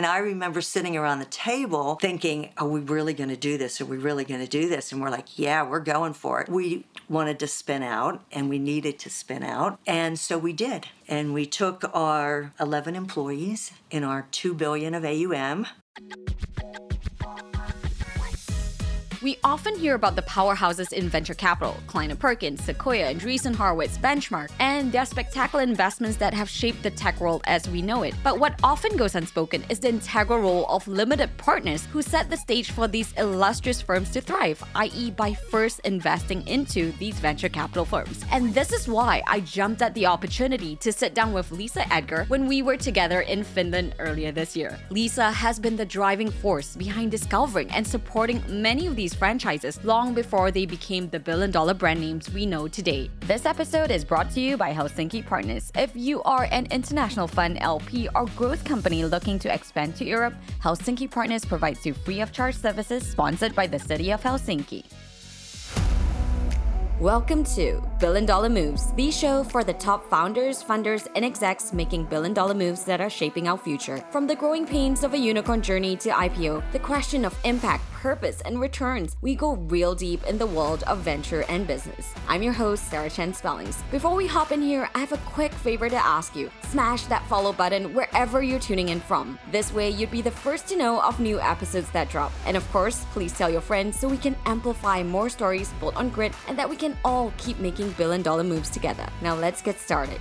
And I remember sitting around the table thinking, are we really going to do this? Are we really going to do this? And we're like, yeah, we're going for it. We wanted to spin out and we needed to spin out. And so we did. And we took our 11 employees in our 2 billion of AUM We often hear about the powerhouses in venture capital, Kleiner Perkins, Sequoia, and Andreessen Horowitz, Benchmark, and their spectacular investments that have shaped the tech world as we know it. But what often goes unspoken is the integral role of limited partners who set the stage for these illustrious firms to thrive, i.e., by first investing into these venture capital firms. And this is why I jumped at the opportunity to sit down with Lisa Edgar when we were together in Finland earlier this year. Lisa has been the driving force behind discovering and supporting many of these these franchises long before they became the billion dollar brand names we know today. This episode is brought to you by Helsinki Partners. If you are an international fund LP or growth company looking to expand to Europe, Helsinki Partners provides you free of charge services sponsored by the city of Helsinki. Welcome to Billion Dollar Moves, the show for the top founders, funders, and execs making billion dollar moves that are shaping our future. From the growing pains of a unicorn journey to IPO, the question of impact, purpose, and returns, we go real deep in the world of venture and business. I'm your host, Sarah Chen Spellings. Before we hop in here, I have a quick favor to ask you. Smash that follow button wherever you're tuning in from. This way, you'd be the first to know of new episodes that drop. And of course, please tell your friends so we can amplify more stories built on grit and that we can all keep making billion dollar moves together. Now, let's get started.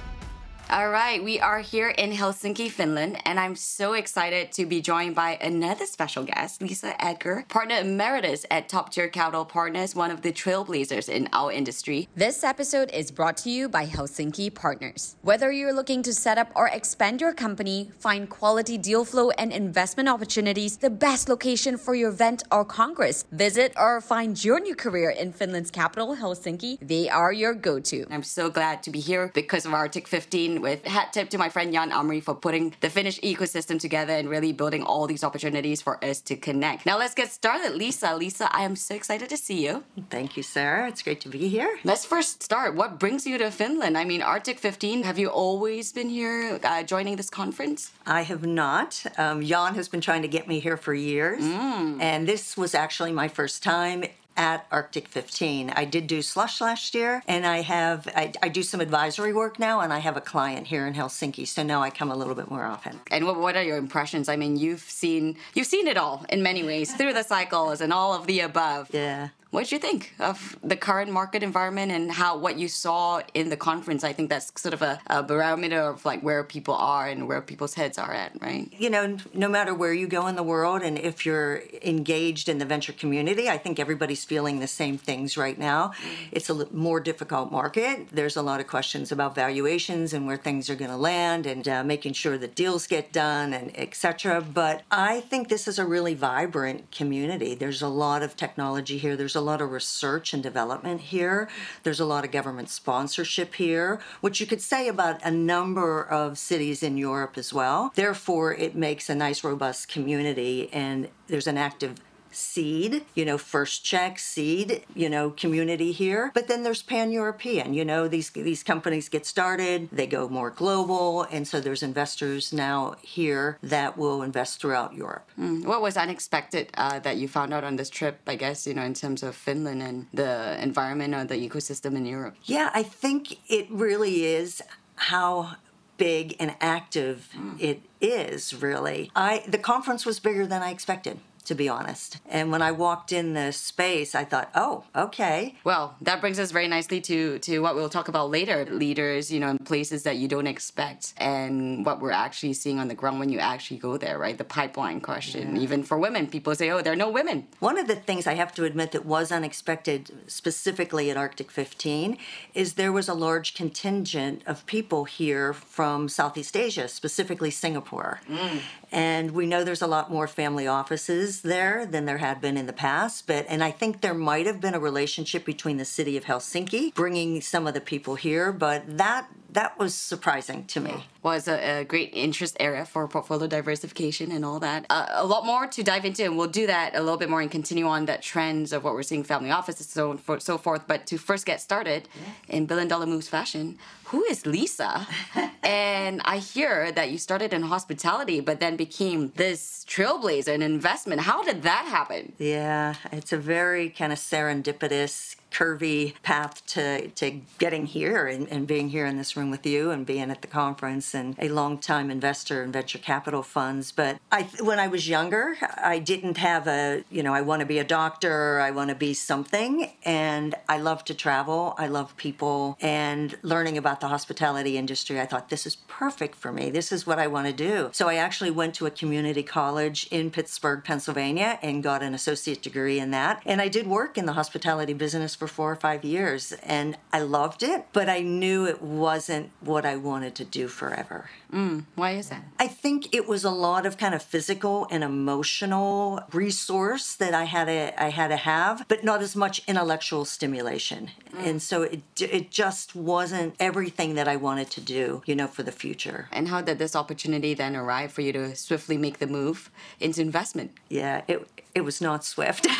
All right, we are here in Helsinki, Finland, and I'm so excited to be joined by another special guest, Lisa Edgar, partner emeritus at Top Tier Capital Partners, one of the trailblazers in our industry. This episode is brought to you by Helsinki Partners. Whether you're looking to set up or expand your company, find quality deal flow and investment opportunities, the best location for your event or congress, visit or find your new career in Finland's capital, Helsinki, they are your go to. I'm so glad to be here because of Arctic 15 with. Hat tip to my friend Jan Amri for putting the Finnish ecosystem together and really building all these opportunities for us to connect. Now let's get started. Lisa, Lisa, I am so excited to see you. Thank you, Sarah. It's great to be here. Let's first start. What brings you to Finland? I mean, Arctic 15, have you always been here uh, joining this conference? I have not. Um, Jan has been trying to get me here for years. Mm. And this was actually my first time at Arctic 15. I did do slush last year, and I have I, I, do some advisory work now, and I have a client here in Helsinki, so now I come a little bit more often. And what, what are your impressions? I mean, you've seen you've seen it all in many ways through the cycles and all of the above. Yeah. What did you think of the current market environment and how what you saw in the conference? I think that's sort of a, a, barometer of like where people are and where people's heads are at, right? You know, no matter where you go in the world and if you're engaged in the venture community, I think everybody's feeling the same things right now. It's a more difficult market. There's a lot of questions about valuations and where things are going to land and uh, making sure that deals get done and etc. But I think this is a really vibrant community. There's a lot of technology here. There's a lot of research and development here. There's a lot of government sponsorship here, which you could say about a number of cities in Europe as well. Therefore, it makes a nice, robust community, and there's an active seed, you know, first check seed, you know, community here. But then there's pan-European, you know, these these companies get started, they go more global, and so there's investors now here that will invest throughout Europe. Mm. What was unexpected uh, that you found out on this trip? I guess you know, in terms of Finland and the environment or the ecosystem in Europe. Yeah, I think it really is how big and active mm. it is really i the conference was bigger than i expected to be honest. And when I walked in the space, I thought, oh, okay. Well, that brings us very nicely to to what we'll talk about later. Leaders, you know, in places that you don't expect, and what we're actually seeing on the ground when you actually go there, right? The pipeline question. Yeah. Even for women, people say, oh, there are no women. One of the things I have to admit that was unexpected, specifically at Arctic 15, is there was a large contingent of people here from Southeast Asia, specifically Singapore. Mm. And we know there's a lot more family offices there than there had been in the past. But and I think there might have been a relationship between the city of Helsinki bringing some of the people here, but that that was surprising to me. Was a, a, great interest area for portfolio diversification and all that. Uh, a lot more to dive into, and we'll do that a little bit more and continue on that trends of what we're seeing family offices so for, so forth. But to first get started yeah. in billion dollar moves fashion, who is Lisa? and I hear that you started in hospitality, but then became this trailblazer in investment. How did that happen? Yeah, it's a very kind of serendipitous curvy path to, to getting here and, and being here in this room with you and being at the conference and a long-time investor in venture capital funds. But I, when I was younger, I didn't have a, you know, I want to be a doctor, I want to be something. And I love to travel, I love people, and learning about the hospitality industry, I thought this is perfect for me. This is what I want to do. So I actually went to a community college in Pittsburgh, Pennsylvania, and got an associate degree in that. And I did work in the hospitality business for four or five years and I loved it, but I knew it wasn't what I wanted to do forever. Mm, why is that? I think it was a lot of kind of physical and emotional resource that I had to I had to have, but not as much intellectual stimulation. Mm. And so it it just wasn't everything that I wanted to do, you know, for the future. And how did this opportunity then arrive for you to swiftly make the move into investment? Yeah, it it was not swift.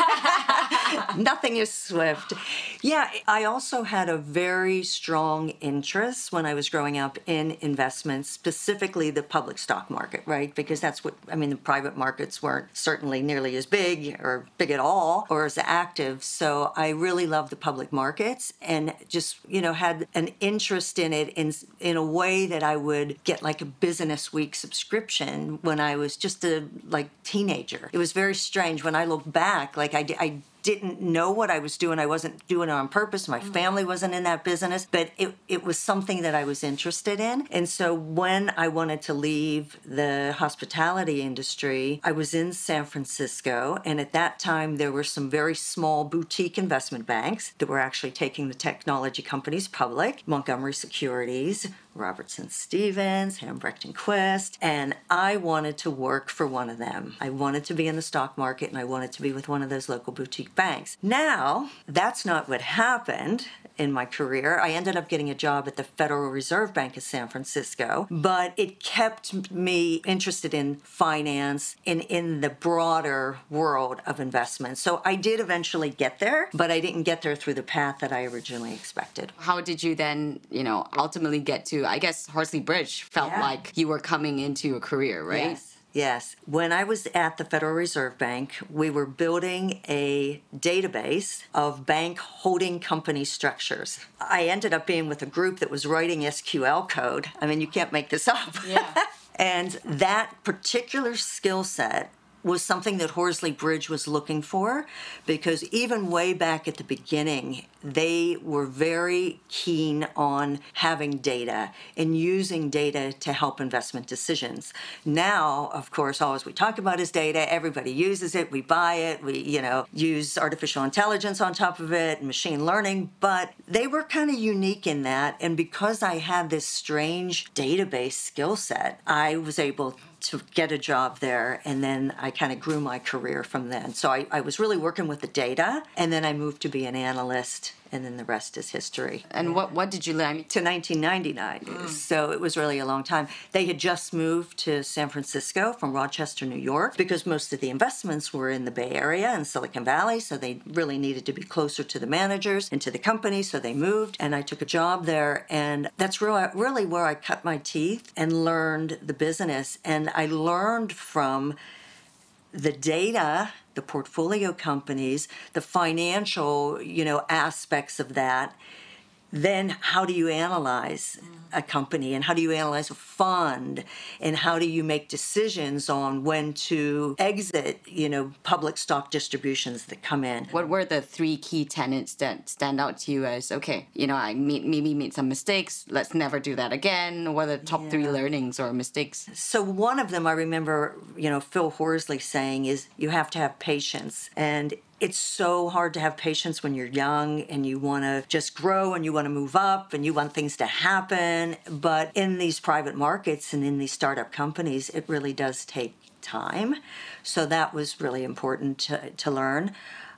Nothing is swift. Yeah, I also had a very strong interest when I was growing up in investments, specifically the public stock market, right? Because that's what, I mean, the private markets weren't certainly nearly as big or big at all or as active. So I really loved the public markets and just, you know, had an interest in it in, in a way that I would get like a business week subscription when I was just a like teenager. It was very strange when I look back, like I, I didn't know what I was doing. I wasn't doing it on purpose. My mm. family wasn't in that business, but it, it was something that I was interested in. And so when I wanted to leave the hospitality industry, I was in San Francisco. And at that time, there were some very small boutique investment banks that were actually taking the technology companies public Montgomery Securities, Robertson Stephens, Hambrecht and Quist, and I wanted to work for one of them. I wanted to be in the stock market and I wanted to be with one of those local boutique banks. Now, that's not what happened in my career. I ended up getting a job at the Federal Reserve Bank of San Francisco, but it kept me interested in finance and in the broader world of investment. So I did eventually get there, but I didn't get there through the path that I originally expected. How did you then, you know, ultimately get to I guess Horsley Bridge felt yeah. like you were coming into a career, right? Yes. Yes. When I was at the Federal Reserve Bank, we were building a database of bank holding company structures. I ended up being with a group that was writing SQL code. I mean, you can't make this up. Yeah. and that particular skill set was something that Horsley Bridge was looking for because even way back at the beginning, they were very keen on having data and using data to help investment decisions. Now, of course, all we talk about is data. Everybody uses it. We buy it. We, you know, use artificial intelligence on top of it, machine learning. But they were kind of unique in that. And because I had this strange database skill set, I was able to get a job there and then I kind of grew my career from then. So I, I was really working with the data and then I moved to be an analyst and then the rest is history. And what, what did you learn? To 1999. Mm. So it was really a long time. They had just moved to San Francisco from Rochester, New York, because most of the investments were in the Bay Area and Silicon Valley. So they really needed to be closer to the managers and to the company. So they moved, and I took a job there. And that's really, really where I cut my teeth and learned the business. And I learned from the data the portfolio companies, the financial, you know, aspects of that, then how do you analyze a company and how do you analyze a fund? And how do you make decisions on when to exit you know public stock distributions that come in? What were the three key tenets that stand out to you as okay you know i maybe made some mistakes let's never do that again? What are the top yeah. three learnings or mistakes? So one of them i remember you know phil horsley saying is you have to have patience. And it's so hard to have patience when you're young and you want to just grow and you want to move up and you want things to happen. But in these private markets and in these startup companies, it really does take time. So that was really important to, to learn.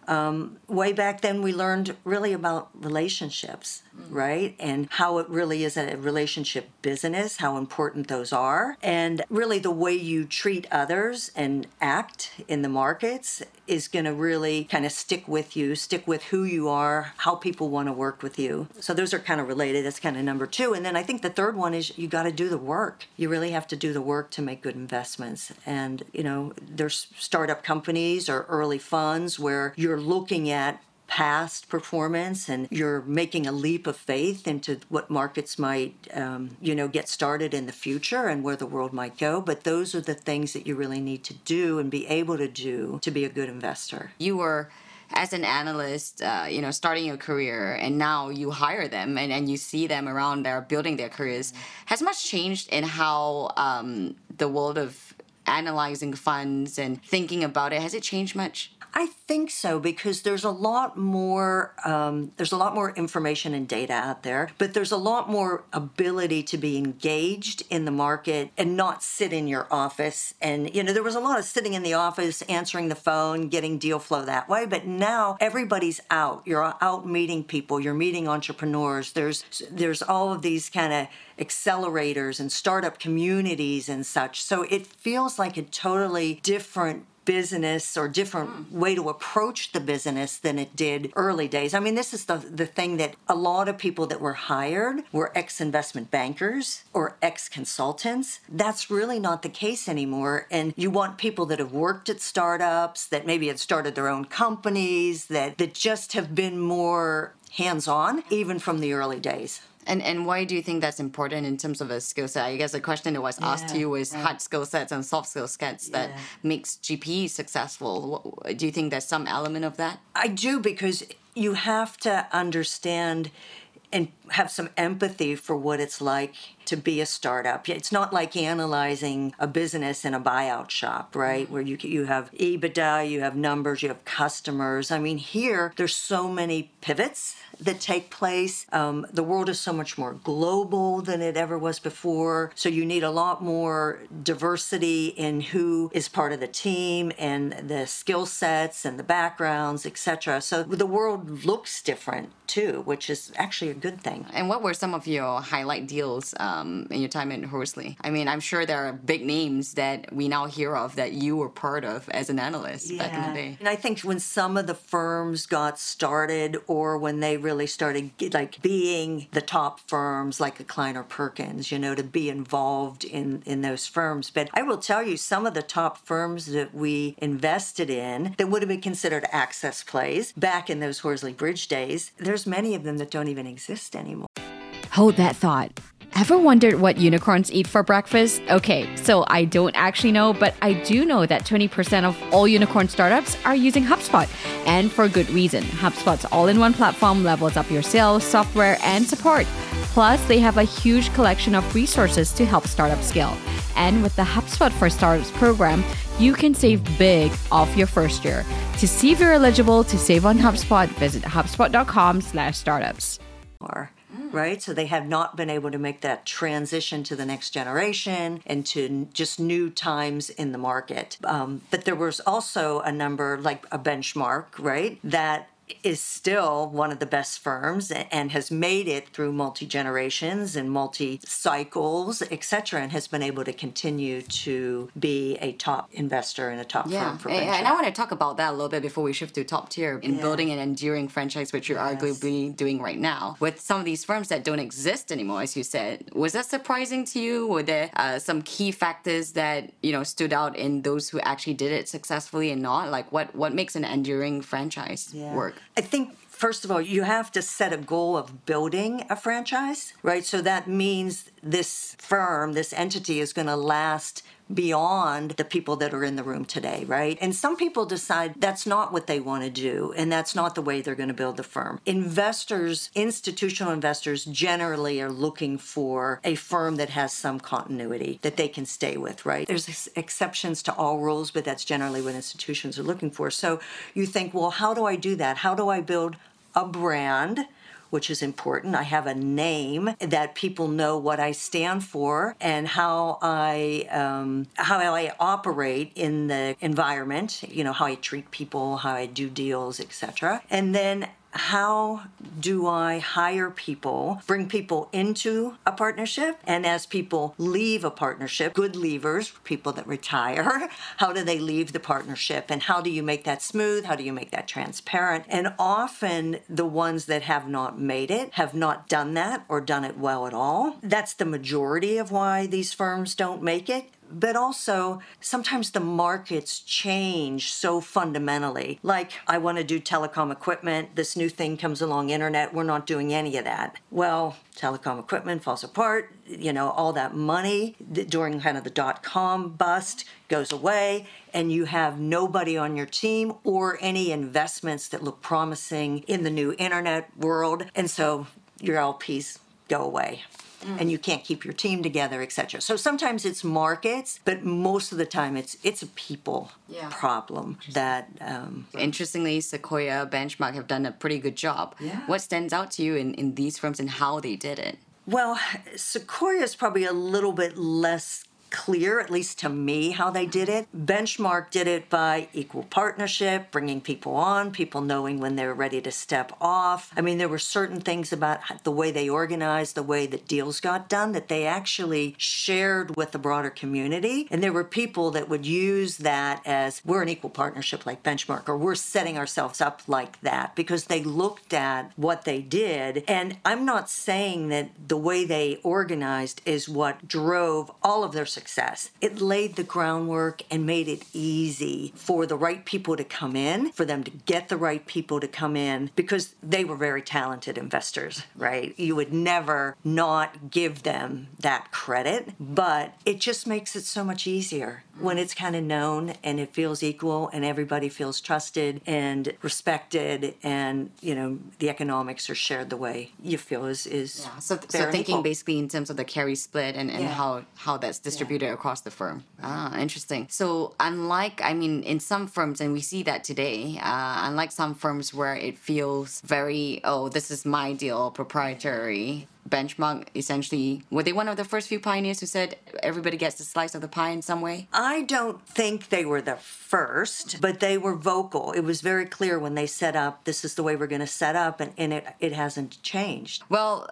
Um, way back then, we learned really about relationships right? And how it really is a relationship business, how important those are. And really the way you treat others and act in the markets is going to really kind of stick with you, stick with who you are, how people want to work with you. So those are kind of related. That's kind of number two. And then I think the third one is you got to do the work. You really have to do the work to make good investments. And, you know, there's startup companies or early funds where you're looking at past performance and you're making a leap of faith into what markets might um, you know get started in the future and where the world might go but those are the things that you really need to do and be able to do to be a good investor you were as an analyst, uh, you know, starting your career, and now you hire them and, and you see them around there building their careers. Has much changed in how um, the world of analyzing funds and thinking about it? Has it changed much? I think so because there's a lot more um, there's a lot more information and data out there, but there's a lot more ability to be engaged in the market and not sit in your office. And you know there was a lot of sitting in the office, answering the phone, getting deal flow that way. But now everybody's out. You're out meeting people. You're meeting entrepreneurs. There's there's all of these kind of accelerators and startup communities and such. So it feels like a totally different business or different mm. way to approach the business than it did early days. I mean, this is the, the thing that a lot of people that were hired were ex investment bankers or ex consultants. That's really not the case anymore. And you want people that have worked at startups, that maybe had started their own companies, that, that just have been more hands on, even from the early days. And and why do you think that's important in terms of a skill set? I guess the question that was yeah, asked to you was right. hard skill sets and soft skill sets yeah. that makes GP successful. Do you think there's some element of that? I do because you have to understand and have some empathy for what it's like to be a startup. It's not like analyzing a business in a buyout shop, right? Where you you have EBITDA, you have numbers, you have customers. I mean, here there's so many pivots that take place. Um, the world is so much more global than it ever was before. So you need a lot more diversity in who is part of the team and the skill sets and the backgrounds, etc. So the world looks different too, which is actually a good thing. And what were some of your highlight deals um, in your time at Horsley? I mean, I'm sure there are big names that we now hear of that you were part of as an analyst yeah. back in the day. And I think when some of the firms got started or when they really started like being the top firms like a Kleiner Perkins, you know, to be involved in, in those firms. But I will tell you, some of the top firms that we invested in that would have been considered access plays back in those Horsley Bridge days, there's many of them that don't even exist anymore anymore. Hold that thought. Ever wondered what unicorns eat for breakfast? Okay, so I don't actually know, but I do know that 20% of all unicorn startups are using HubSpot, and for good reason. HubSpot's all in one platform levels up your sales, software, and support. Plus, they have a huge collection of resources to help startups scale. And with the HubSpot for Startups program, you can save big off your first year. To see if you're eligible to save on HubSpot, visit hubspot.com/startups. Mm. Right? So they have not been able to make that transition to the next generation and to just new times in the market. Um, but there was also a number, like a benchmark, right, that is still one of the best firms and has made it through multi generations and multi cycles, etc., and has been able to continue to be a top investor and a top yeah. firm for venture. And I want to talk about that a little bit before we shift to top tier in yeah. building an enduring franchise, which you're yes. arguably doing right now with some of these firms that don't exist anymore, as you said. Was that surprising to you? Were there uh, some key factors that you know stood out in those who actually did it successfully and not? Like what what makes an enduring franchise yeah. work? I think first of all, you have to set a goal of building a franchise, right? So that means this firm, this entity is going to last beyond the people that are in the room today, right? And some people decide that's not what they want to do and that's not the way they're going to build the firm. Investors, institutional investors generally are looking for a firm that has some continuity that they can stay with, right? There's exceptions to all rules, but that's generally what institutions are looking for. So you think, well, how do I do that? How do I build a brand which is important. I have a name that people know what I stand for and how I um, how I operate in the environment. You know how I treat people, how I do deals, etc. And then how do I hire people, bring people into a partnership, and as people leave a partnership, good leavers, people that retire, how do they leave the partnership and how do you make that smooth? How do you make that transparent? And often the ones that have not made it have not done that or done it well at all. That's the majority of why these firms don't make it but also sometimes the markets change so fundamentally. Like, I want to do telecom equipment, this new thing comes along, internet, we're not doing any of that. Well, telecom equipment falls apart, you know, all that money during kind of the dot com bust goes away, and you have nobody on your team or any investments that look promising in the new internet world. And so your LPs go away mm. and you can't keep your team together, etc. So sometimes it's markets, but most of the time it's it's a people yeah. problem that. Um, Interestingly, Sequoia Benchmark have done a pretty good job. Yeah. What stands out to you in, in these firms and how they did it? Well, Sequoia is probably a little bit less clear, at least to me, how they did it. Benchmark did it by equal partnership, bringing people on, people knowing when they're ready to step off. I mean, there were certain things about the way they organized, the way that deals got done that they actually shared with the broader community. And there were people that would use that as we're an equal partnership like Benchmark, or we're setting ourselves up like that because they looked at what they did. And I'm not saying that the way they organized is what drove all of their success success. It laid the groundwork and made it easy for the right people to come in, for them to get the right people to come in, because they were very talented investors, right? You would never not give them that credit, but it just makes it so much easier when it's kind of known and it feels equal and everybody feels trusted and respected and you know the economics are shared the way you feel is is yeah. so, so thinking equal. basically in terms of the carry split and, and yeah. how how that's distributed yeah. across the firm ah interesting so unlike i mean in some firms and we see that today uh, unlike some firms where it feels very oh this is my deal proprietary benchmark essentially were they one of the first few pioneers who said everybody gets a slice of the pie in some way i don't think they were the first but they were vocal it was very clear when they set up this is the way we're going to set up and, and it, it hasn't changed well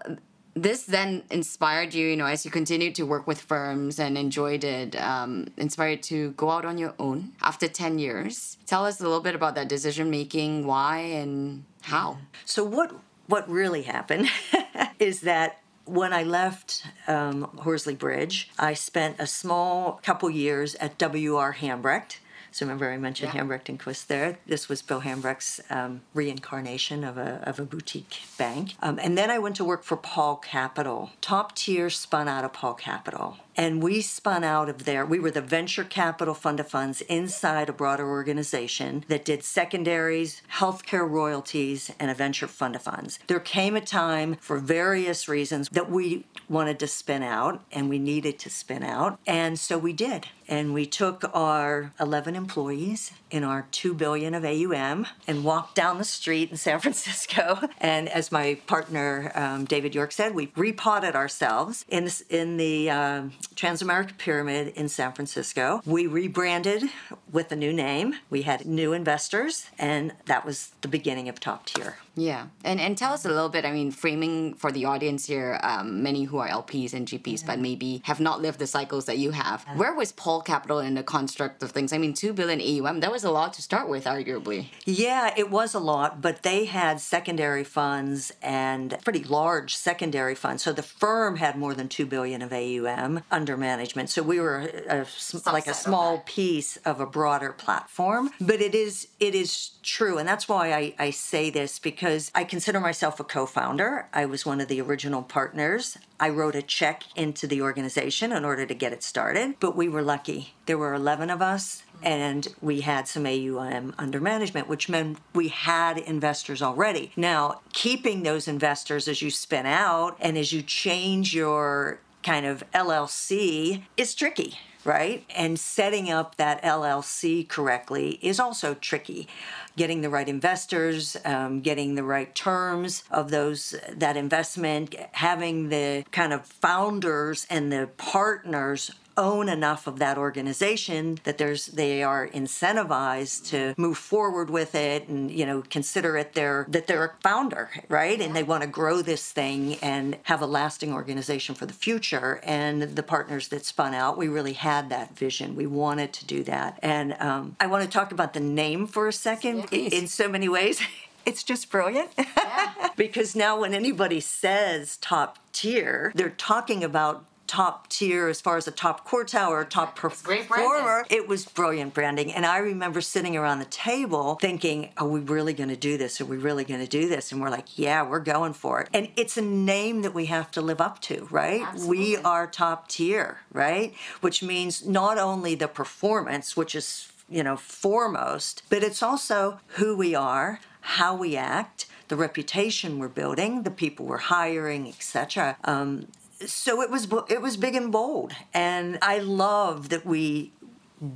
this then inspired you, you know, as you continued to work with firms and enjoyed it, um, inspired to go out on your own after 10 years. Tell us a little bit about that decision making, why and how. So, what what really happened is that when I left um, Horsley Bridge, I spent a small couple years at W.R. Hambrecht. So remember I mentioned yeah. Hambrecht and Quist there. This was Bill Hambrecht's um, reincarnation of a, of a boutique bank. Um, and then I went to work for Paul Capital. Top tier spun out of Paul Capital. And we spun out of there. We were the venture capital fund of funds inside a broader organization that did secondaries, healthcare royalties, and a venture fund of funds. There came a time for various reasons that we wanted to spin out and we needed to spin out. And so we did. And we took our 11 employees in our 2 billion of AUM and walked down the street in San Francisco. And as my partner um, David York said, we repotted ourselves in, in the um, Transamerica Pyramid in San Francisco. We rebranded with a new name. We had new investors, and that was the beginning of Top Tier. Yeah, and and tell us a little bit. I mean, framing for the audience here, um, many who are LPs and GPs, yeah. but maybe have not lived the cycles that you have. Yeah. Where was Paul Capital in the construct of things? I mean, two billion AUM. That was a lot to start with, arguably. Yeah, it was a lot, but they had secondary funds and pretty large secondary funds. So the firm had more than two billion of AUM under management. So we were a, a, like a small piece of a broader platform. But it is it is true, and that's why I, I say this because I consider myself a co-founder. I was one of the original partners. I wrote a check into the organization in order to get it started, but we were lucky. There were 11 of us and we had some AUM under management, which meant we had investors already. Now, keeping those investors as you spin out and as you change your kind of LLC is tricky right? And setting up that LLC correctly is also tricky. Getting the right investors, um, getting the right terms of those that investment, having the kind of founders and the partners own enough of that organization that there's they are incentivized to move forward with it and you know consider it their that they're a founder right? And they want to grow this thing and have a lasting organization for the future. And the partners that spun out we really had that vision. We wanted to do that. And um, i want to talk about the name for a second Yeah, in, in so many ways. It's just brilliant. Because now when anybody says top tier they're talking about top tier as far as a top quartile or top performer. It was brilliant branding. And i remember sitting around the table thinking are we really going to do this? Are we really going to do this? And we're like yeah we're going for it. And it's a name that we have to live up to right? Absolutely. we are top tier right? Which means not only the performance which is you know foremost but it's also who we are how we act the reputation we're building the people we're hiring etc um, so it was it was big and bold and i love that we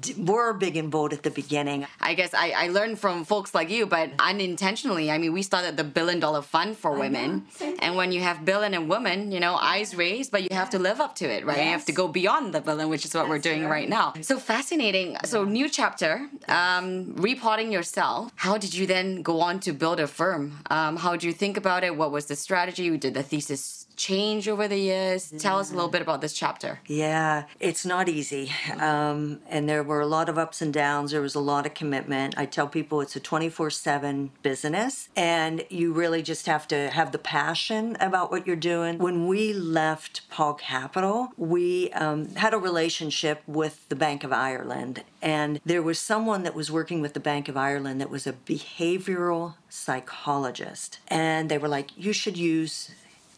d- were big and bold at the beginning I guess I, I learned from folks like you, but unintentionally. I mean, we started the billion dollar fund for women. And when you have billion and women, you know, eyes raised, but you have to live up to it, right? You have to go beyond the billion, which is what we're doing right. now. So fascinating. So, new chapter, um, repotting yourself. How did you then go on to build a firm? Um, how did you think about it? What was the strategy? You did the thesis change over the years? Tell us a little bit about this chapter. Yeah, it's not easy. Um, and there were a lot of ups and downs. There was a lot of commitment. I tell people it's a 24 7 business, and you really just have to have the passion about what you're doing. When we left Paul Capital, we um, had a relationship with the Bank of Ireland, and there was someone that was working with the Bank of Ireland that was a behavioral psychologist. And they were like, you should use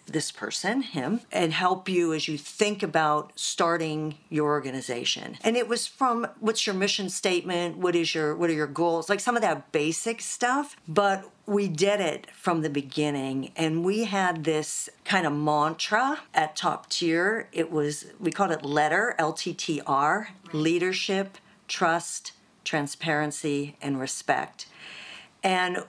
this person, him, and help you as you think about starting your organization. And it was from what's your mission statement, what is your what are your goals, like some of that basic stuff, but we did it from the beginning and we had this kind of mantra at top tier. It was we called it letter LTTR, leadership, trust, transparency and respect. And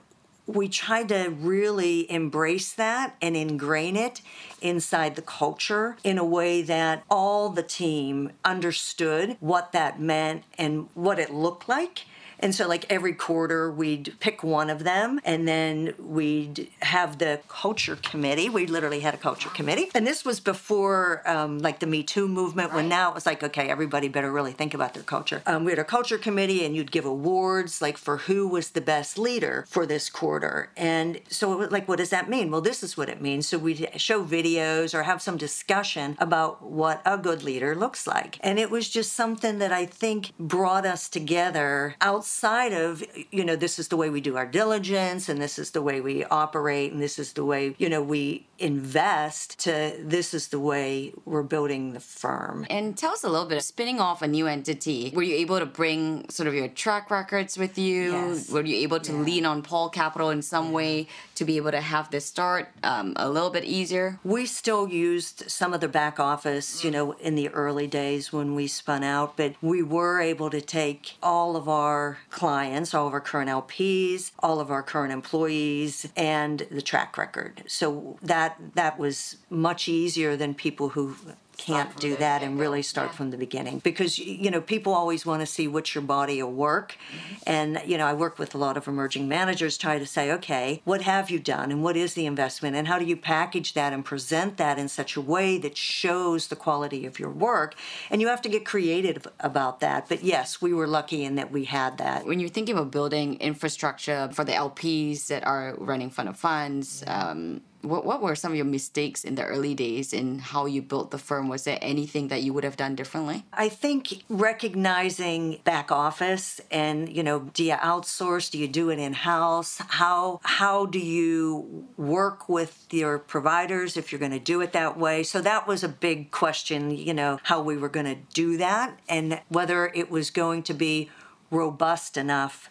we tried to really embrace that and ingrain it inside the culture in a way that all the team understood what that meant and what it looked like. And so, like every quarter, we'd pick one of them, and then we'd have the culture committee. We literally had a culture committee, and this was before um, like the Me Too movement. When now it was like, okay, everybody better really think about their culture. Um, we had a culture committee, and you'd give awards like for who was the best leader for this quarter. And so, it was like, what does that mean? Well, this is what it means. So we'd show videos or have some discussion about what a good leader looks like, and it was just something that I think brought us together outside of you know this is the way we do our diligence and this is the way we operate and this is the way you know we invest to this is the way we're building the firm And tell us a little bit, of spinning off a new entity, were you able to bring sort of your track records with you? Yes. Were you able to lean on Paul Capital in some way to be able to have this start um, a little bit easier? we still used some of the back office, you know, in the early days when we spun out, but we were able to take all of our clients, all of our current LPs, all of our current employees, and the track record. So that that was much easier than people who can't do that and really start Yeah. from the beginning. Because you know people always want to see what's your body of work. Mm-hmm. and you know i work with a lot of emerging managers try to say okay what have you done and what is the investment and how do you package that and present that in such a way that shows the quality of your work? And you have to get creative about that. But yes we were lucky in that we had that. When you're thinking about building infrastructure for the LPs that are running fund of funds, um, what, what were some of your mistakes in the early days in how you built the firm? Was there anything that you would have done differently? I think recognizing back office and you know do you outsource do you do it in house how how do you work with your providers if you're going to do it that way so that was a big question you know how we were going to do that and whether it was going to be robust enough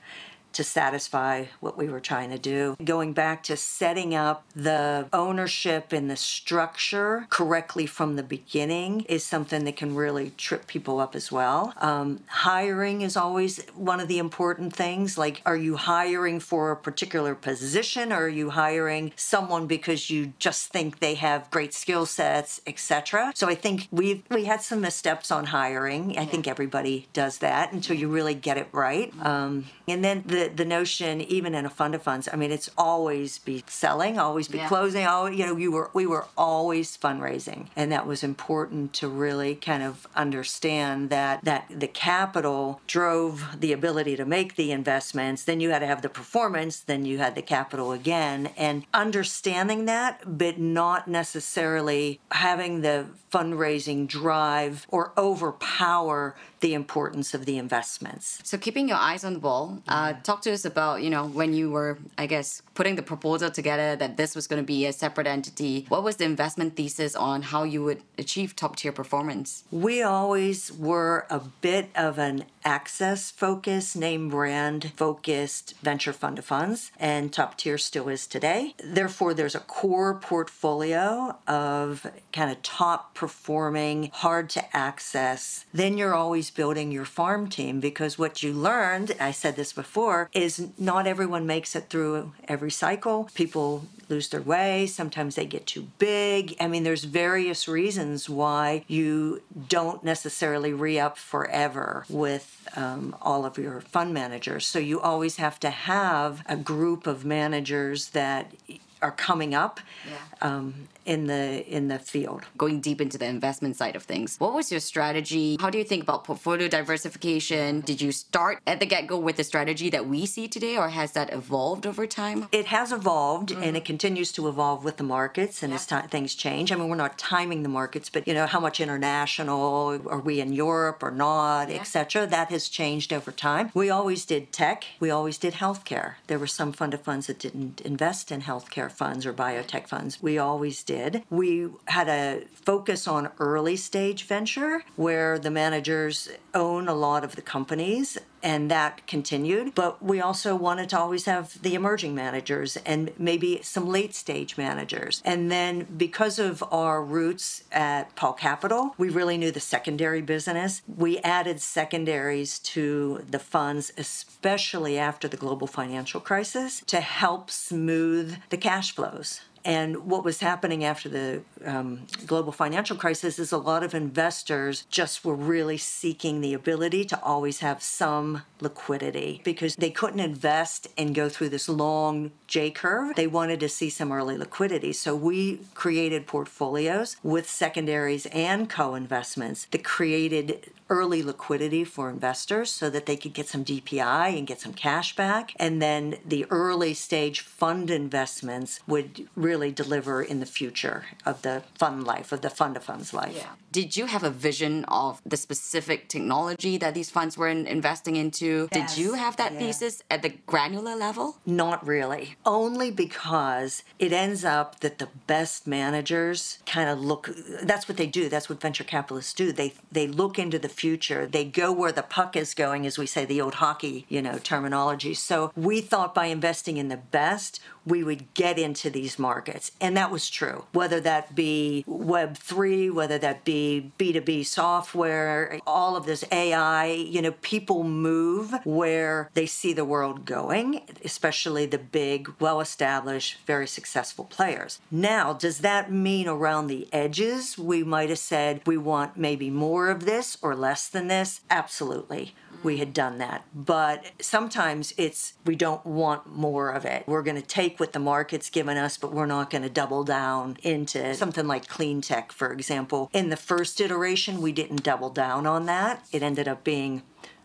to satisfy what we were trying to do. Going back to setting up the ownership and the structure correctly from the beginning is something that can really trip people up as well. Um, hiring is always one of the important things. Like, are you hiring for a particular position or are you hiring someone because you just think they have great skill sets, etc.? So I think we we had some missteps on hiring. I think everybody does that until you really get it right. Um, and then the the notion, even in a fund of funds, I mean, it's always be selling, always be Yeah. closing. Always, you know, you were we were always fundraising, and that was important to really kind of understand that that the capital drove the ability to make the investments. Then you had to have the performance. Then you had the capital again, and understanding that, but not necessarily having the fundraising drive or overpower the importance of the investments. So keeping your eyes on the ball, uh, talk to us about you know when you were, I guess, putting the proposal together that this was going to be a separate entity. What was the investment thesis on how you would achieve top tier performance? We always were a bit of an access focused, name brand focused venture fund of funds, and top tier still is today. Therefore, there's a core portfolio of kind of top performing, hard to access. Then you're always building your farm team because what you learned, I said this before, is not everyone makes it through every cycle. People lose their way, sometimes they get too big. I mean, there's various reasons why you don't necessarily re up forever with um, all of your fund managers. So you always have to have a group of managers that are coming up um, in the in the field. Going deep into the investment side of things, what was your strategy? How do you think about portfolio diversification? Did you start at the get go with the strategy that we see today, or has that evolved over time? It has evolved and mm-hmm. it continues to evolve with the markets and as ti things change. I mean, we're not timing the markets, but you know, how much international are we in Europe or not, etc. That has changed over time. We always did tech, we always did healthcare. There were some fund of funds that didn't invest in healthcare funds or biotech funds. We always did. We had a focus on early stage venture where the managers own a lot of the companies and that continued. But we also wanted to always have the emerging managers and maybe some late stage managers. And then because of our roots at Paul Capital, we really knew the secondary business. We added secondaries to the funds, especially after the global financial crisis, to help smooth the cash flows. And what was happening after the um, global financial crisis is a lot of investors just were really seeking the ability to always have some liquidity because they couldn't invest and go through this long J curve. They wanted to see some early liquidity. So we created portfolios with secondaries and co investments that created early liquidity for investors so that they could get some DPI and get some cash back. And then the early stage fund investments would really deliver in the future of the fund life, of the fund of funds life. Did you have a vision of the specific technology that these funds were in- investing into? Did you have that Yeah. thesis at the granular level? Not really. Only because it ends up that the best managers kind of look that's what they do. That's what venture capitalists do. They they look into the future. They go where the puck is going as we say the old hockey, you know, terminology. So we thought by investing in the best, we would get into these markets. And that was true. Whether that be web 3, whether that be B2B software, all of this AI, you know, people move where they see the world going, especially the big, well established, very successful players. Now, does that mean around the edges we might have said we want maybe more of this or less than this? Absolutely. We had done that. But sometimes it's we don't want more of it. We're going to take what the market's given us, but we're not going to double down into something like clean tech, for example. In the first iteration, we didn't double down on that. It ended up being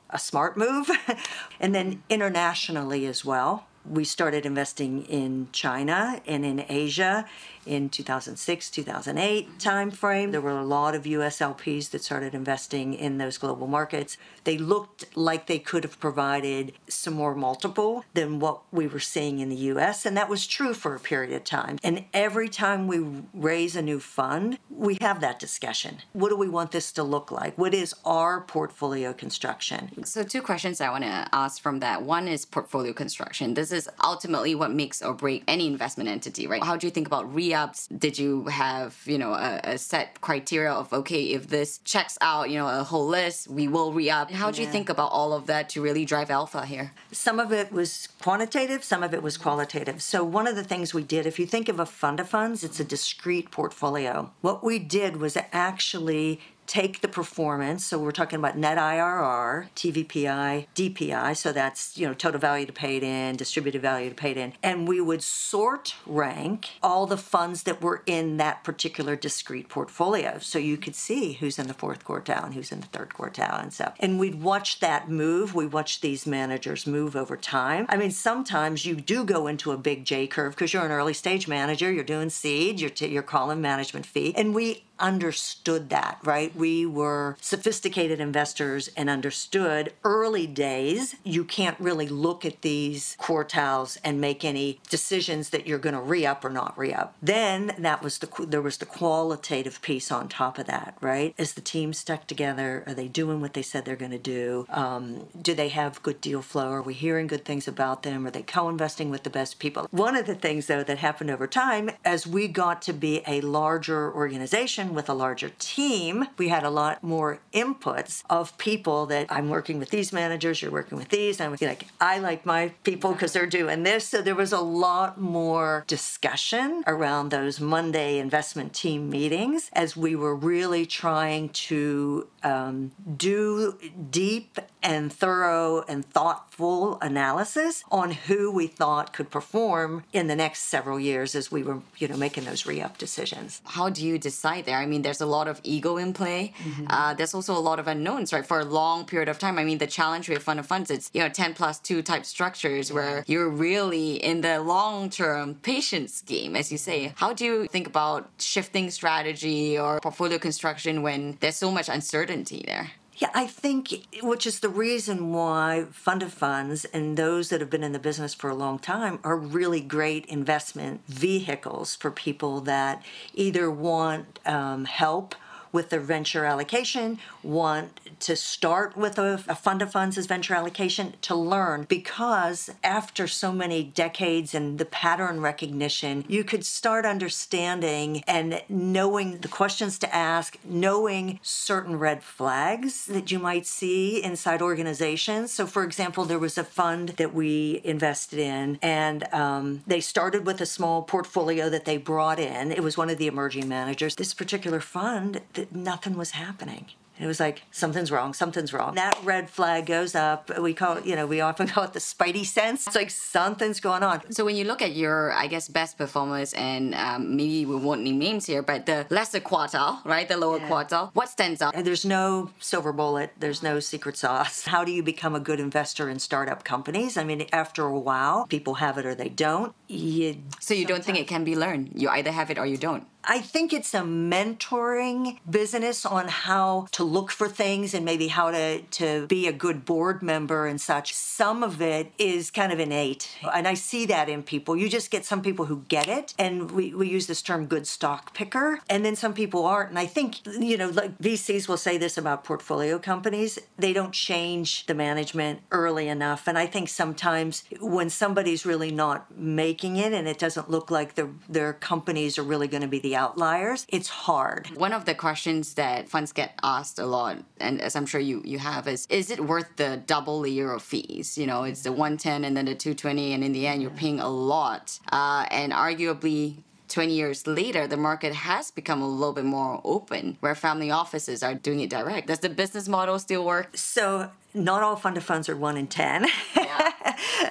a smart move. and then internationally as well. We started investing in China and in Asia in 2006 2008 timeframe. There were a lot of US LPs that started investing in those global markets. They looked like they could have provided some more multiple than what we were seeing in the US and that was true for a period of time. And every time we raise a new fund we have that discussion. What do we want this to look like? What is our portfolio construction? So two questions I want to ask from that. One is portfolio construction. This is ultimately what makes or break any investment entity right? How do you think about re re-ups? Did you have you know a, a, set criteria of okay if this checks out you know a whole list we will re-up? How do you think about all of that to really drive alpha here? Some of it was quantitative some of it was qualitative. So one of the things we did if you think of a fund of funds it's a discrete portfolio. What we did was actually take the performance. So we're talking about net IRR, TVPI, DPI. So that's, you know, total value to paid in, distributed value to paid in. And we would sort rank all the funds that were in that particular discrete portfolio. So you could see who's in the fourth quartile and who's in the third quartile and so. And we'd watch that move. We watch these managers move over time. I mean, sometimes you do go into a big J curve because you're an early stage manager, you're doing seed, you're, t- you're calling management fee. And we understood that, right? We were sophisticated investors and understood early days you can't really look at these quartiles and make any decisions that you're going to re-up or not re-up. Then that was the there was the qualitative piece on top of that, right? Is the team stuck together? Are they doing what they said they're going to do? Um, do they have good deal flow? Are we hearing good things about them? Are they co-investing with the best people? One of the things though that happened over time as we got to be a larger organization with a larger team, we had a lot more inputs of people that I'm working with these managers, you're working with these. I'm like, I like my people because they're doing this. So there was a lot more discussion around those Monday investment team meetings as we were really trying to um, do deep and thorough and thoughtful analysis on who we thought could perform in the next several years as we were, you know, making those re-up decisions. How do you decide there? I mean, there's a lot of ego in play. Mm-hmm. Uh, there's also a lot of unknowns, right? For a long period of time. I mean, the challenge with fund of funds, it's you know 10 plus two type structures yeah. where you're really in the long term patience game, as you say. How do you think about shifting strategy or portfolio construction when there's so much uncertainty there? Yeah, I think, which is the reason why fund of funds and those that have been in the business for a long time are really great investment vehicles for people that either want um, help with the venture allocation, want to start with a, a, fund of funds as venture allocation to learn because after so many decades and the pattern recognition, you could start understanding and knowing the questions to ask, knowing certain red flags that you might see inside organizations. So, for example, there was a fund that we invested in, and um, they started with a small portfolio that they brought in. It was one of the emerging managers. This particular fund, that nothing was happening. It was like something's wrong, something's wrong. That red flag goes up. We call it, you know, we often call it the spidey sense. It's like something's going on. So when you look at your, I guess, best performers, and um, maybe we won't name names here, but the lesser quartile, right, the lower yeah. quartile, what stands out? There's no silver bullet. There's no secret sauce. How do you become a good investor in startup companies? I mean, after a while, people have it or they don't. You, so you don't think it can be learned? You either have it or you don't. I think it's a mentoring business on how to look for things and maybe how to, to be a good board member and such. Some of it is kind of innate. And I see that in people. You just get some people who get it. And we, we use this term good stock picker. And then some people aren't. And I think, you know, like VCs will say this about portfolio companies they don't change the management early enough. And I think sometimes when somebody's really not making it and it doesn't look like the, their companies are really going to be the outliers, it's hard. One of the questions that funds get asked a lot, and as I'm sure you, you have, is is it worth the double layer of fees? You know, it's the 110 and then the 220, and in the end, you're paying a lot. Uh, and arguably, 20 years later, the market has become a little bit more open where family offices are doing it direct. Does the business model still work? So, not all fund of funds are one in 10. Yeah.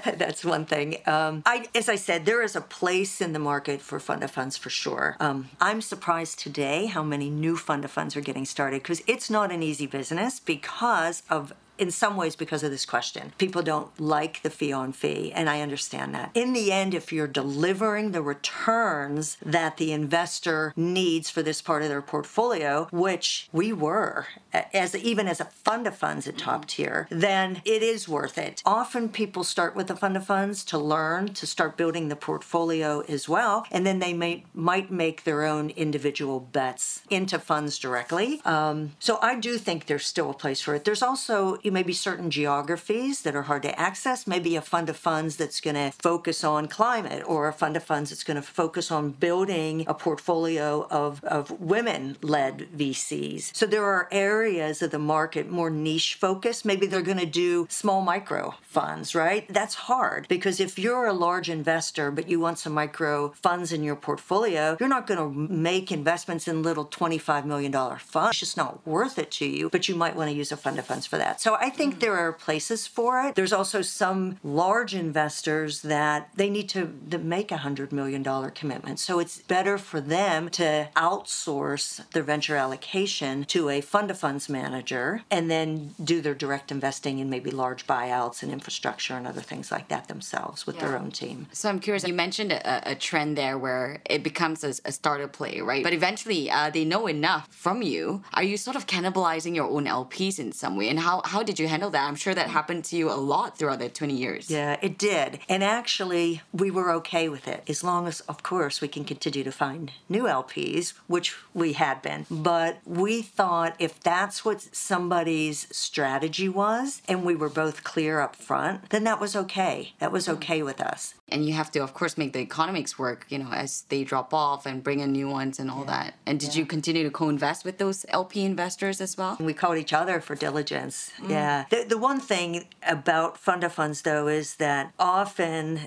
That's one thing. Um, I, as I said, there is a place in the market for fund of funds for sure. Um, I'm surprised today how many new fund of funds are getting started because it's not an easy business because of in some ways because of this question. People don't like the fee on fee, and I understand that. In the end, if you're delivering the returns that the investor needs for this part of their portfolio, which we were, as even as a fund of funds at top tier, then it is worth it. Often people start with the fund of funds to learn, to start building the portfolio as well, and then they may might make their own individual bets into funds directly. Um, so I do think there's still a place for it. There's also maybe certain geographies that are hard to access. Maybe a fund of funds that's going to focus on climate, or a fund of funds that's going to focus on building a portfolio of, of women led VCs. So there are areas of the market more niche focused. Maybe they're going to do small micro funds, right? That's hard because if you're a large investor but you want some micro funds in your portfolio, you're not going to make investments in little $25 million funds. It's just not worth it to you, but you might want to use a fund of funds for that. So I think mm. there are places for it. There's also some large investors that they need to, to make a $100 million commitment. So it's better for them to outsource their venture allocation to a fund of funds manager and then do their direct investing in maybe large buyouts and infrastructure and other things like that themselves with yeah. their own team. So I'm curious, you mentioned a, a trend there where it becomes a, a startup play, right? But eventually uh, they know enough from you. Are you sort of cannibalizing your own LPs in some way? And how, how did you handle that? I'm sure that happened to you a lot throughout the 20 years. Yeah, it did. And actually, we were okay with it as long as, of course, we can continue to find new LPs, which we had been. But we thought if that's what somebody's strategy was, and we were both clear up front, then that was okay. That was mm. okay with us and you have to of course make the economics work you know as they drop off and bring in new ones and all yeah. that and did yeah. you continue to co-invest with those lp investors as well we called each other for diligence mm. yeah the, the one thing about fund of funds though is that often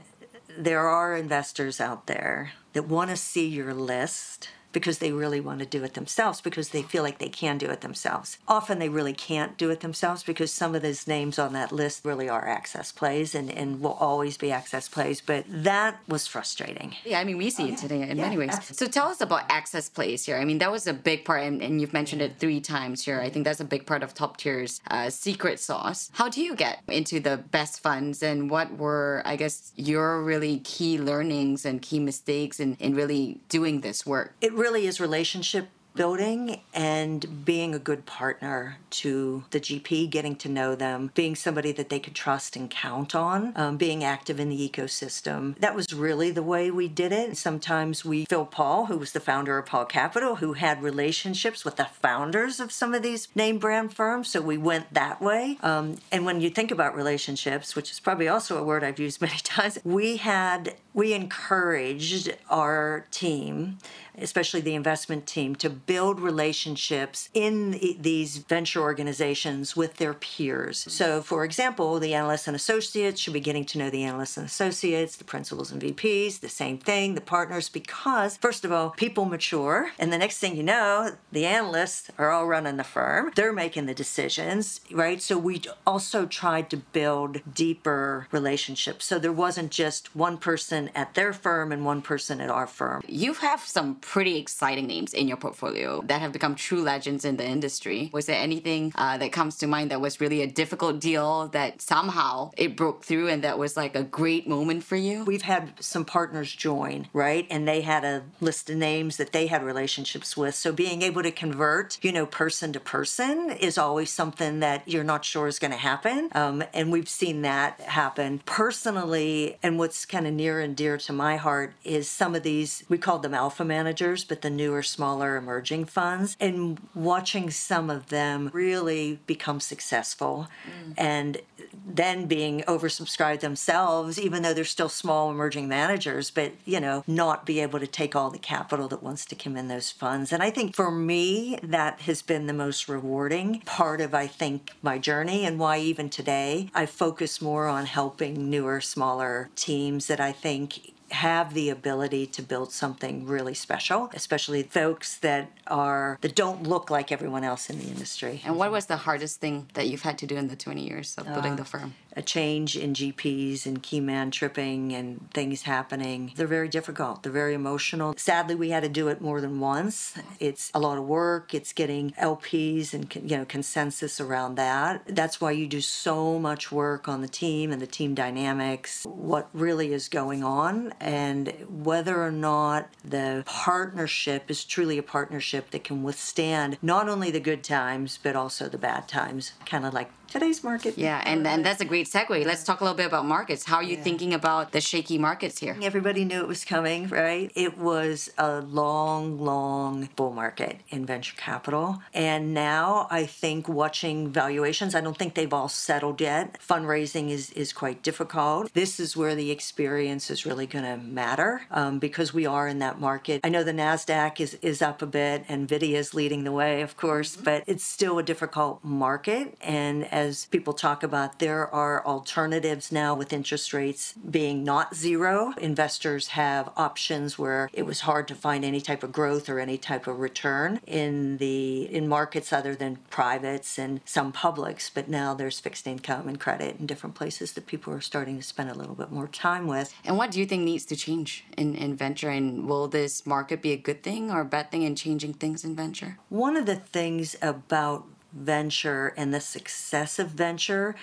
there are investors out there that want to see your list because they really want to do it themselves because they feel like they can do it themselves. Often they really can't do it themselves because some of those names on that list really are access plays and, and will always be access plays. But that was frustrating. Yeah, I mean, we see oh, it today in yeah, many ways. Absolutely. So tell us about access plays here. I mean, that was a big part, and, and you've mentioned it three times here. I think that's a big part of Top Tier's uh, secret sauce. How do you get into the best funds, and what were, I guess, your really key learnings and key mistakes in, in really doing this work? It really is relationship building and being a good partner to the GP, getting to know them, being somebody that they could trust and count on, um, being active in the ecosystem. That was really the way we did it. Sometimes we, Phil Paul, who was the founder of Paul Capital, who had relationships with the founders of some of these name brand firms, so we went that way. Um, and when you think about relationships, which is probably also a word I've used many times, we had, we encouraged our team especially the investment team, to build relationships in these venture organizations with their peers. So, for example, the analysts and associates should be getting to know the analysts and associates, the principals and VPs, the same thing, the partners, because, first of all, people mature, and the next thing you know, the analysts are all running the firm. They're making the decisions, right? So, we also tried to build deeper relationships. So, there wasn't just one person at their firm and one person at our firm. You have some pretty exciting names in your portfolio that have become true legends in the industry. Was there anything uh, that comes to mind that was really a difficult deal that somehow it broke through and that was like a great moment for you? We've had some partners join, right? And they had a list of names that they had relationships with. So being able to convert, you know, person to person is always something that you're not sure is going to happen. Um, and we've seen that happen personally. And what's kind of near and dear to my heart is some of these, we called them alpha managers managers, but the newer, smaller emerging funds, and watching some of them really become successful mm. and then being oversubscribed themselves, even though they're still small emerging managers, but you know, not be able to take all the capital that wants to come in those funds. And I think for me, that has been the most rewarding part of, I think, my journey and why even today I focus more on helping newer, smaller teams that I think have the ability to build something really special, especially folks that are that don't look like everyone else in the industry. And what was the hardest thing that you've had to do in the 20 years of building uh, the firm? A change in GPs and key man tripping and things happening, they're very difficult. They're very emotional. Sadly, we had to do it more than once. It's a lot of work. It's getting LPs and you know consensus around that. That's why you do so much work on the team and the team dynamics, what really is going on, and whether or not the partnership is truly a partnership that can withstand not only the good times but also the bad times, kind of like today's market. Yeah, and, and that's a great segue. Let's talk a little bit about markets. How are you yeah. thinking about the shaky markets here? Everybody knew it was coming, right? It was a long, long bull market in venture capital. And now I think watching valuations, I don't think they've all settled yet. Fundraising is, is quite difficult. This is where the experience is really going to matter um, because we are in that market. I know the NASDAQ is, is up a bit, NVIDIA is leading the way, of course, mm-hmm. but it's still a difficult market. And as people talk about, there are alternatives now with interest rates being not zero. Investors have options where it was hard to find any type of growth or any type of return in the in markets other than privates and some publics, but now there's fixed income and credit in different places that people are starting to spend a little bit more time with. And what do you think needs to change in, in venture? And will this market be a good thing or a bad thing in changing things in venture? One of the things about venture and the success of venture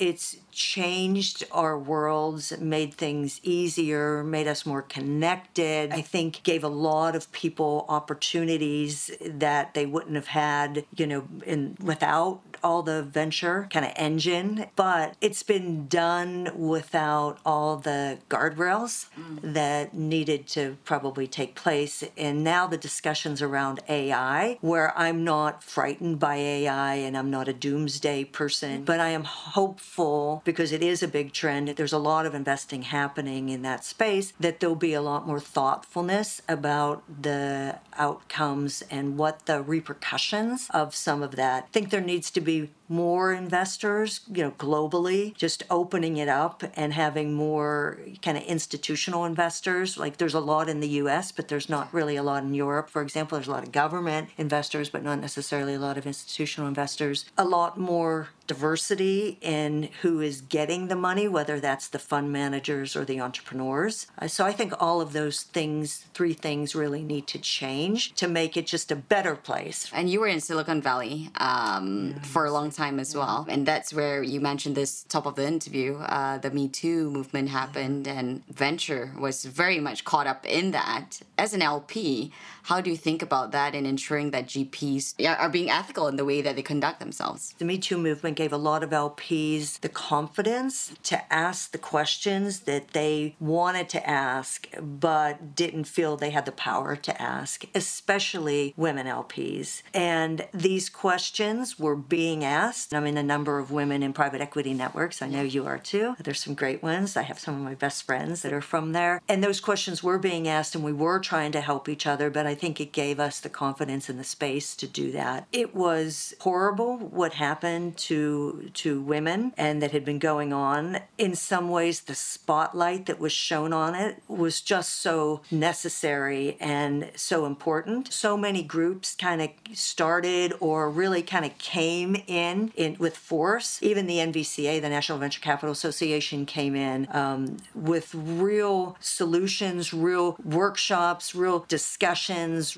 it's changed our worlds, made things easier, made us more connected. I think gave a lot of people opportunities that they wouldn't have had, you know, in without all the venture kind of engine. But it's been done without all the guardrails mm. that needed to probably take place. And now the discussions around AI, where I'm not frightened by AI and I'm not a doomsday person, mm. but I am hopeful hopeful because it is a big trend. There's a lot of investing happening in that space that there'll be a lot more thoughtfulness about the outcomes and what the repercussions of some of that. I think there needs to be be more investors, you know, globally, just opening it up and having more kind of institutional investors. Like there's a lot in the US, but there's not really a lot in Europe. For example, there's a lot of government investors, but not necessarily a lot of institutional investors. A lot more diversity in who is getting the money, whether that's the fund managers or the entrepreneurs. Uh, so I think all of those things, three things, really need to change to make it just a better place. And you were in Silicon Valley um, yes. for a long time as well. And that's where you mentioned this top of the interview. Uh, the Me Too movement happened, and venture was very much caught up in that. As an LP, how do you think about that in ensuring that GPs are being ethical in the way that they conduct themselves? The Me Too movement gave a lot of LPs the confidence to ask the questions that they wanted to ask but didn't feel they had the power to ask, especially women LPs. And these questions were being asked. I'm in a number of women in private equity networks. I know you are too. There's some great ones. I have some of my best friends that are from there. And those questions were being asked, and we were trying to help each other, but I think it gave us the confidence and the space to do that. It was horrible what happened to to women and that had been going on. In some ways, the spotlight that was shown on it was just so necessary and so important. So many groups kind of started or really kind of came in, in with force. Even the NVCA, the National Venture Capital Association, came in um, with real solutions, real workshops, real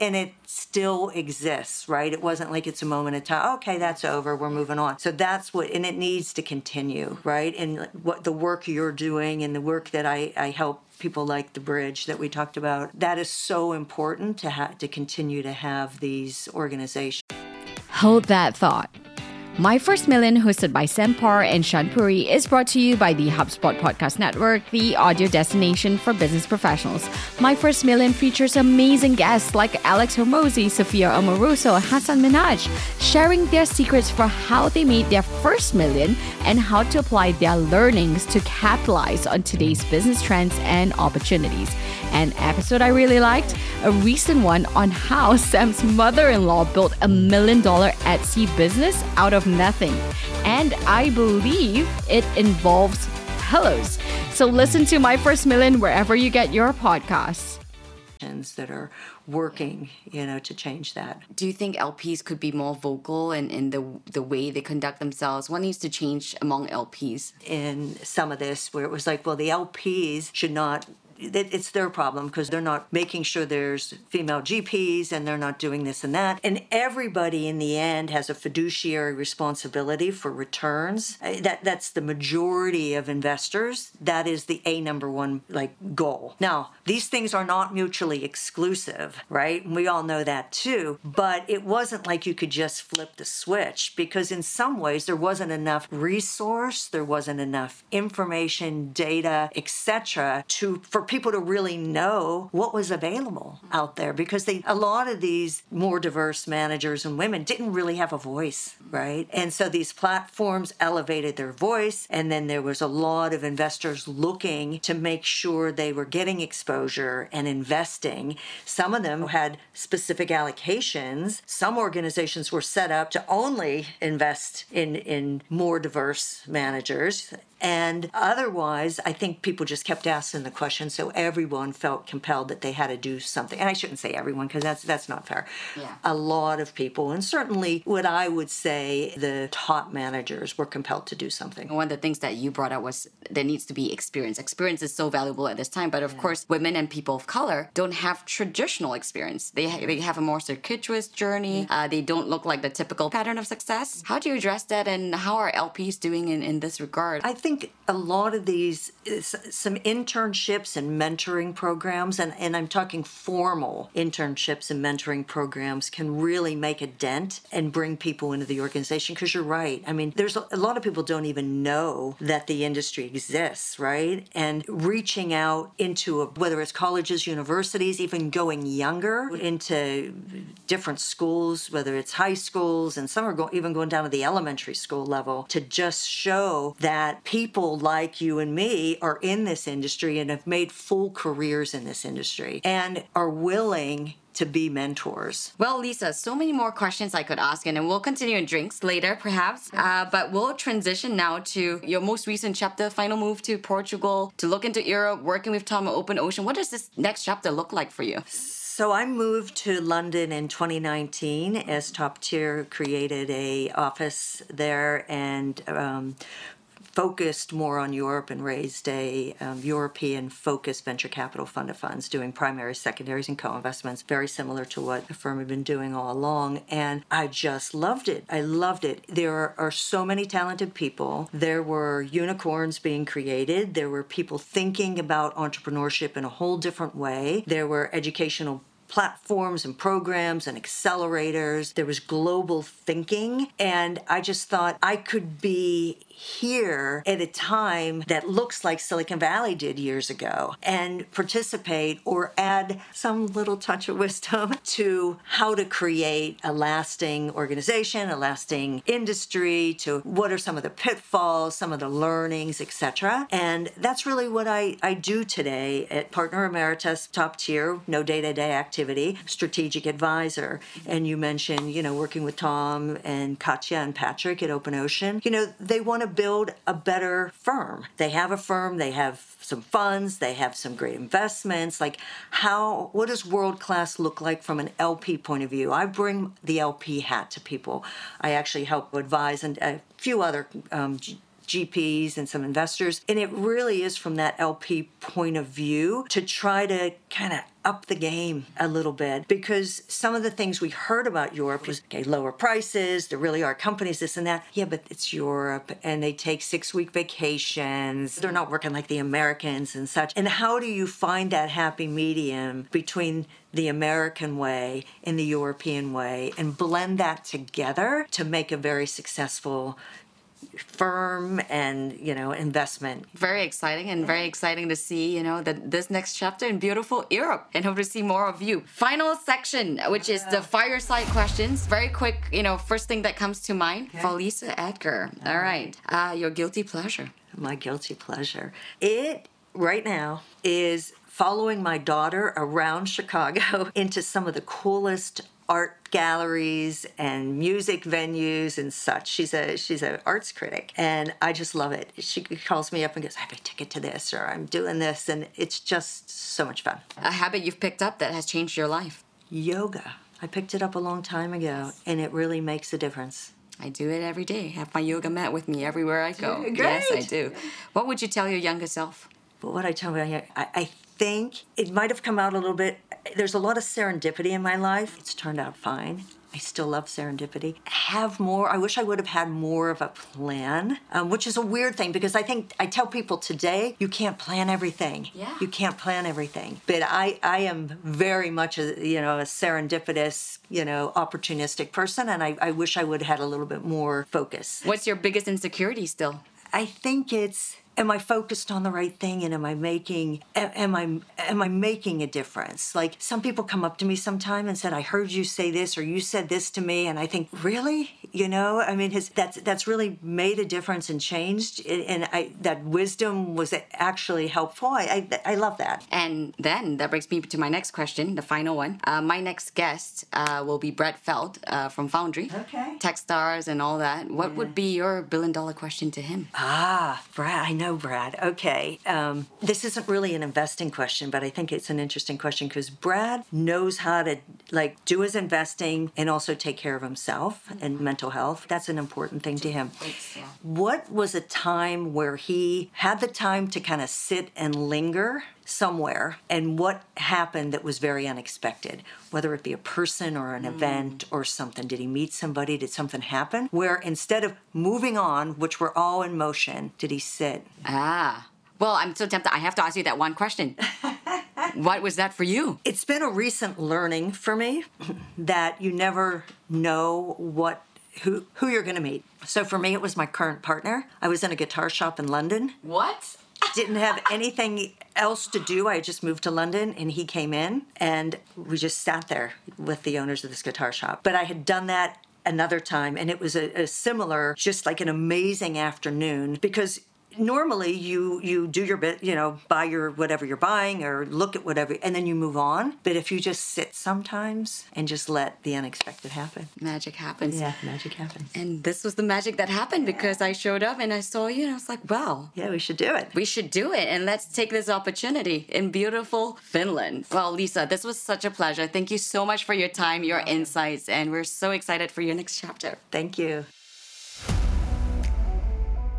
and it still exists, right? It wasn't like it's a moment of time. Okay, that's over. We're moving on. So that's what and it needs to continue right and what the work you're doing and the work that i, I help people like the bridge that we talked about that is so important to have to continue to have these organizations hold that thought my First Million, hosted by Sam Parr and Shaan Puri, is brought to you by the HubSpot Podcast Network, the audio destination for business professionals. My First Million features amazing guests like Alex Hormozi, Sophia Amoruso, Hassan Minhaj, sharing their secrets for how they made their first million and how to apply their learnings to capitalize on today's business trends and opportunities. An episode I really liked, a recent one on how Sam's mother in law built a million dollar Etsy business out of of nothing. And I believe it involves pillows. So listen to My First Million wherever you get your podcasts. that are working, you know, to change that. Do you think LPs could be more vocal in, in the the way they conduct themselves? What needs to change among LPs? In some of this, where it was like, well, the LPs should not it's their problem because they're not making sure there's female GPs and they're not doing this and that. And everybody in the end has a fiduciary responsibility for returns. That that's the majority of investors. That is the a number one like goal. Now these things are not mutually exclusive, right? And we all know that too. But it wasn't like you could just flip the switch because in some ways there wasn't enough resource, there wasn't enough information, data, etc. to for people to really know what was available out there because they a lot of these more diverse managers and women didn't really have a voice, right? And so these platforms elevated their voice and then there was a lot of investors looking to make sure they were getting exposure and investing. Some of them had specific allocations. Some organizations were set up to only invest in in more diverse managers and otherwise, I think people just kept asking the question, so everyone felt compelled that they had to do something. And I shouldn't say everyone because that's that's not fair. Yeah. A lot of people, and certainly what I would say the top managers were compelled to do something. One of the things that you brought up was there needs to be experience. Experience is so valuable at this time, but of yeah. course, women and people of color don't have traditional experience. They ha- they have a more circuitous journey. Uh, they don't look like the typical pattern of success. How do you address that, and how are LPs doing in, in this regard? I think think a lot of these, some internships and mentoring programs, and, and I'm talking formal internships and mentoring programs, can really make a dent and bring people into the organization. Because you're right. I mean, there's a, a lot of people don't even know that the industry exists, right? And reaching out into a, whether it's colleges, universities, even going younger into different schools, whether it's high schools, and some are go, even going down to the elementary school level, to just show that people people like you and me are in this industry and have made full careers in this industry and are willing to be mentors. Well, Lisa, so many more questions I could ask, and we'll continue in drinks later, perhaps. Uh, but we'll transition now to your most recent chapter, final move to Portugal, to look into Europe, working with Tom at Open Ocean. What does this next chapter look like for you? So I moved to London in 2019 as Top Tier created a office there and um, focused more on Europe and raised a um, European focused venture capital fund of funds doing primaries, secondaries, and co investments, very similar to what the firm had been doing all along. And I just loved it. I loved it. There are, are so many talented people. There were unicorns being created, there were people thinking about entrepreneurship in a whole different way, there were educational platforms and programs and accelerators. There was global thinking. And I just thought I could be here at a time that looks like Silicon Valley did years ago and participate or add some little touch of wisdom to how to create a lasting organization, a lasting industry, to what are some of the pitfalls, some of the learnings, etc. And that's really what I, I do today at Partner Emeritus, top tier, no day to day activity, strategic advisor. And you mentioned, you know, working with Tom and Katya and Patrick at Open Ocean. You know, they want to build a better firm. They have a firm, they have some funds, they have some great investments. Like, how, what does world class look like from an LP point of view? I bring the LP hat to people. I actually help advise and a few other um, GPs and some investors. And it really is from that LP point of view to try to kind of up the game a little bit because some of the things we heard about Europe was okay, lower prices, there really are companies, this and that. Yeah, but it's Europe and they take six week vacations. They're not working like the Americans and such. And how do you find that happy medium between the American way and the European way and blend that together to make a very successful firm and you know investment. Very exciting and very exciting to see you know that this next chapter in beautiful europe and hope to see more of you. Final section which is the fireside questions. Very quick you know first thing that comes to mind okay. for lisa edgar. All right. Uh, your guilty pleasure. My guilty pleasure. It right now is following my daughter around Chicago into some of the coolest art galleries and music venues and such. She's a she's an arts critic, and I just love it. She calls me up and goes, "I have a ticket to this," or "I'm doing this," and it's just so much fun. A habit you've picked up that has changed your life. Yoga. I picked it up a long time ago, and it really makes a difference. I do it every day. Have my yoga mat with me everywhere I go. Great. Yes, I do. What would you tell your younger self? But what I tell you, I, I think it might have come out a little bit. There's a lot of serendipity in my life. It's turned out fine. I still love serendipity. Have more. I wish I would have had more of a plan, um, which is a weird thing because I think I tell people today you can't plan everything. Yeah. You can't plan everything. But I, I am very much a you know a serendipitous, you know, opportunistic person, and I, I wish I would have had a little bit more focus. What's your biggest insecurity still? I think it's am I focused on the right thing and am I making am I am I making a difference? Like some people come up to me sometime and said I heard you say this or you said this to me and I think really? You know, I mean his that's that's really made a difference and changed and I that wisdom was actually helpful. I I, I love that. And then that brings me to my next question, the final one. Uh, my next guest uh, will be Brad Feld uh, from Foundry. Okay. Techstars and all that. What would be your billion dollar question to him? Ah, Brad, I know Brad. Okay. Um, this isn't really an investing question, but I think it's an interesting question because Brad knows how to like do his investing and also take care of himself and mental health. That's an important thing to him. What was a time where he had the time to kind of sit and linger somewhere and what happened that was very unexpected whether it be a person or an mm. event or something. Did he meet somebody? Did something happen? Where instead of moving on which we're all in motion did he sit? Ah. Well i'm so tempted i have to ask you that one question. What was that for you? It's been a recent learning for me that you never know what who who you're going to meet. So for me it was my current partner. I was in a guitar shop in london. What didn't have anything else to do. I just moved to London and he came in and we just sat there with the owners of this guitar shop. But I had done that another time and it was a, a similar, just like an amazing afternoon because normally you you do your bit you know buy your whatever you're buying or look at whatever and then you move on. But if you just sit sometimes and just let the unexpected happen. Magic happens. Yeah magic happens. And this was the magic that happened because i showed up and i saw you and i was like wow. Yeah we should do it. We should do it. And let's take this opportunity in beautiful finland. Well lisa this was such a pleasure. Thank you so much for your time your insights and we're so excited for your next chapter. Thank you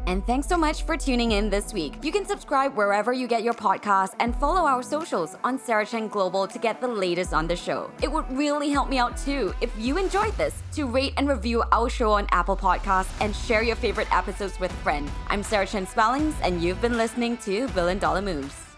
and thanks so much for tuning in this week. You can subscribe wherever you get your podcasts and follow our socials on Sarah Chen Global to get the latest on the show. It would really help me out too if you enjoyed this to rate and review our show on Apple Podcasts and share your favorite episodes with a friend. I'm Sarah Chen Spellings, and you've been listening to Billion Dollar Moves.